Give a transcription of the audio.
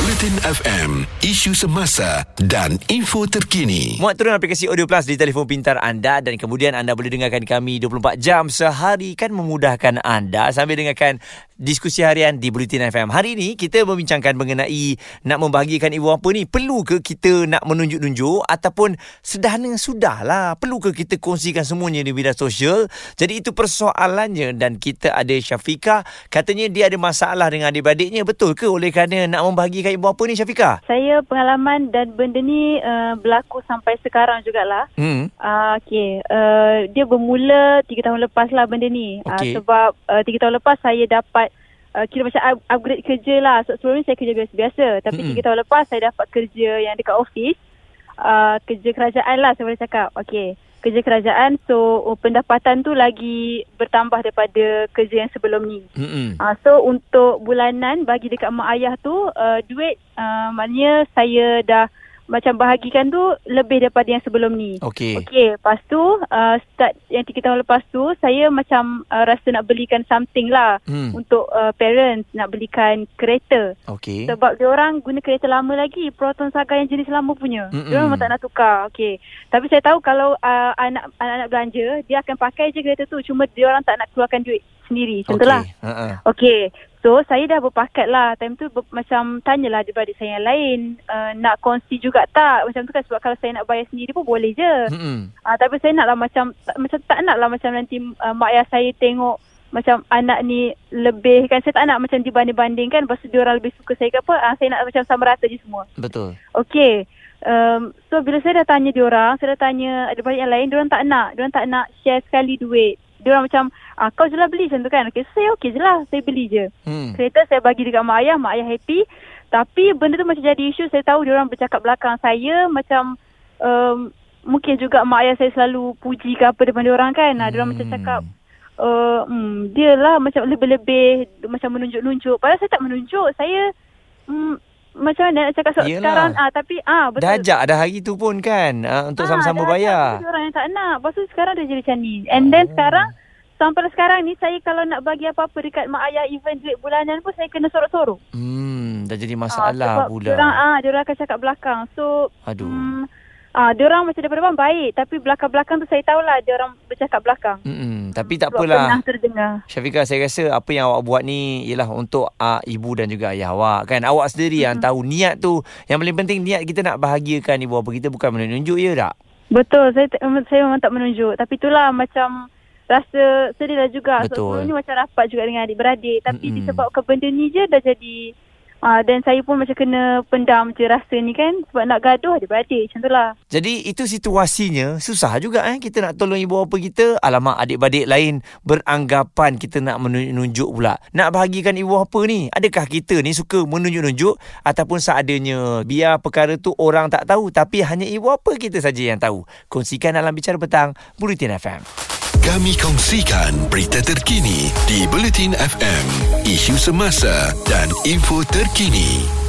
Bulletin FM Isu semasa Dan info terkini. Muat turun aplikasi Audio Plus di telefon pintar anda dan kemudian anda boleh dengarkan kami 24 jam sehari kan memudahkan anda sambil dengarkan diskusi harian di Bulletin FM. Hari ini kita membincangkan mengenai nak membahagikan ibu bapa ni. Perlu ke kita nak menunjuk-nunjuk ataupun sederhana sudahlah. Perlu ke kita kongsikan semuanya di media sosial. Jadi itu persoalannya dan kita ada Syafika katanya dia ada masalah dengan adik-beradiknya betul ke? Oleh kerana nak membahagikan ibu bapa ni Syafika? Saya pengalaman dan benda ni uh, berlaku sampai sekarang jugalah. Hmm. Uh, okay. Uh, dia bermula tiga tahun lepas lah benda ni. Okey. Uh, sebab uh, tiga tahun lepas saya dapat uh, kira macam up- upgrade kerja lah. So, sebelum ni saya kerja biasa-biasa. Tapi Mm-mm. tiga tahun lepas saya dapat kerja yang dekat office. Uh, kerja kerajaan lah saya boleh cakap. Okay. Kerja kerajaan. So uh, pendapatan tu lagi bertambah daripada kerja yang sebelum ni. Hmm. Uh, so untuk bulanan bagi dekat mak ayah tu uh, duit uh, maknanya saya dah macam bahagikan tu lebih daripada yang sebelum ni. Okey. Okey, lepas tu uh, start yang tiga tahun lepas tu saya macam uh, rasa nak belikan something lah Hmm. untuk uh, parents nak belikan kereta. Okey. Sebab dia orang guna kereta lama lagi, Proton Saga yang jenis lama punya. Dia orang memang tak nak tukar. Okey. Tapi saya tahu kalau uh, anak anak-anak belanja, dia akan pakai je kereta tu. Cuma dia orang tak nak keluarkan duit sendiri. Macam tu lah. Ha ah. Okey. So saya dah berpakat lah Time tu ber, macam Tanyalah adik-adik saya yang lain uh, Nak kongsi juga tak Macam tu kan Sebab kalau saya nak bayar sendiri pun boleh je Hmm. uh, Tapi saya nak lah macam tak, Macam tak nak lah Macam nanti uh, Mak ayah saya tengok Macam anak ni Lebih kan Saya tak nak macam dibanding-bandingkan Lepas tu dia orang lebih suka saya ke apa uh, Saya nak macam sama rata je semua Betul. Okey. Um, so bila saya dah tanya dia orang, saya dah tanya ada banyak yang lain, dia orang tak nak. Dia orang tak nak share sekali duit. Dia orang macam, ah, kau je lah beli macam tu kan. Okey, so saya okey je lah. Saya beli je. Hmm. Kereta saya bagi dekat mak ayah, mak ayah happy. Tapi benda tu macam jadi isu, saya tahu dia orang bercakap belakang saya macam um, mungkin juga mak ayah saya selalu puji ke apa depan dia orang kan. Hmm. Dia orang macam cakap, uh, hmm, dia lah macam lebih-lebih macam menunjuk-nunjuk. Padahal saya tak menunjuk. Saya hmm, macam mana nak cakap sebab Yelah. sekarang ah tapi ah betul. Dah ajak dah hari tu pun kan uh, untuk Ah, sama-sama dah bayar. Dia orang yang tak nak. Lepas tu sekarang dia jadi macam ni. And then Oh. sekarang sampai sekarang ni saya kalau nak bagi apa-apa dekat mak ayah even duit bulanan pun saya kena sorok-sorok. Hmm, dah jadi Ah, masalah sebab pula. Orang ah dia orang akan cakap belakang. So Aduh. Hmm, ah dia orang macam daripada depan baik tapi belakang-belakang tu saya tahulah dia orang bercakap belakang. Mm-mm. Tapi tak Sebab apalah. Pernah terdengar. Syafika, saya rasa apa yang awak buat ni ialah untuk uh, ibu dan juga ayah awak kan. Awak sendiri yang tahu niat tu. Yang paling penting niat kita nak bahagiakan ibu bapa kita bukan menunjuk ya tak? Betul, saya saya memang tak menunjuk. Tapi itulah macam rasa sedih lah juga. Betul. Sebab sebelum ni macam rapat juga dengan adik-beradik. Tapi Mm-mm. disebabkan benda ni je dah jadi... Uh, dan saya pun macam kena pendam je rasa ni kan. Sebab nak gaduh adik-beradik. Macam tu lah. Jadi itu situasinya susah juga eh kita nak tolong ibu bapa kita. Alamak adik-beradik lain beranggapan kita nak menunjuk pula. Nak bahagikan ibu bapa ni. Adakah kita ni suka menunjuk-nunjuk ataupun seadanya. Biar perkara tu orang tak tahu tapi hanya ibu bapa kita saja yang tahu. Kongsikan dalam bicara petang Bulletin FM. Kami kongsikan berita terkini di Bulletin FM Isu semasa dan info terkini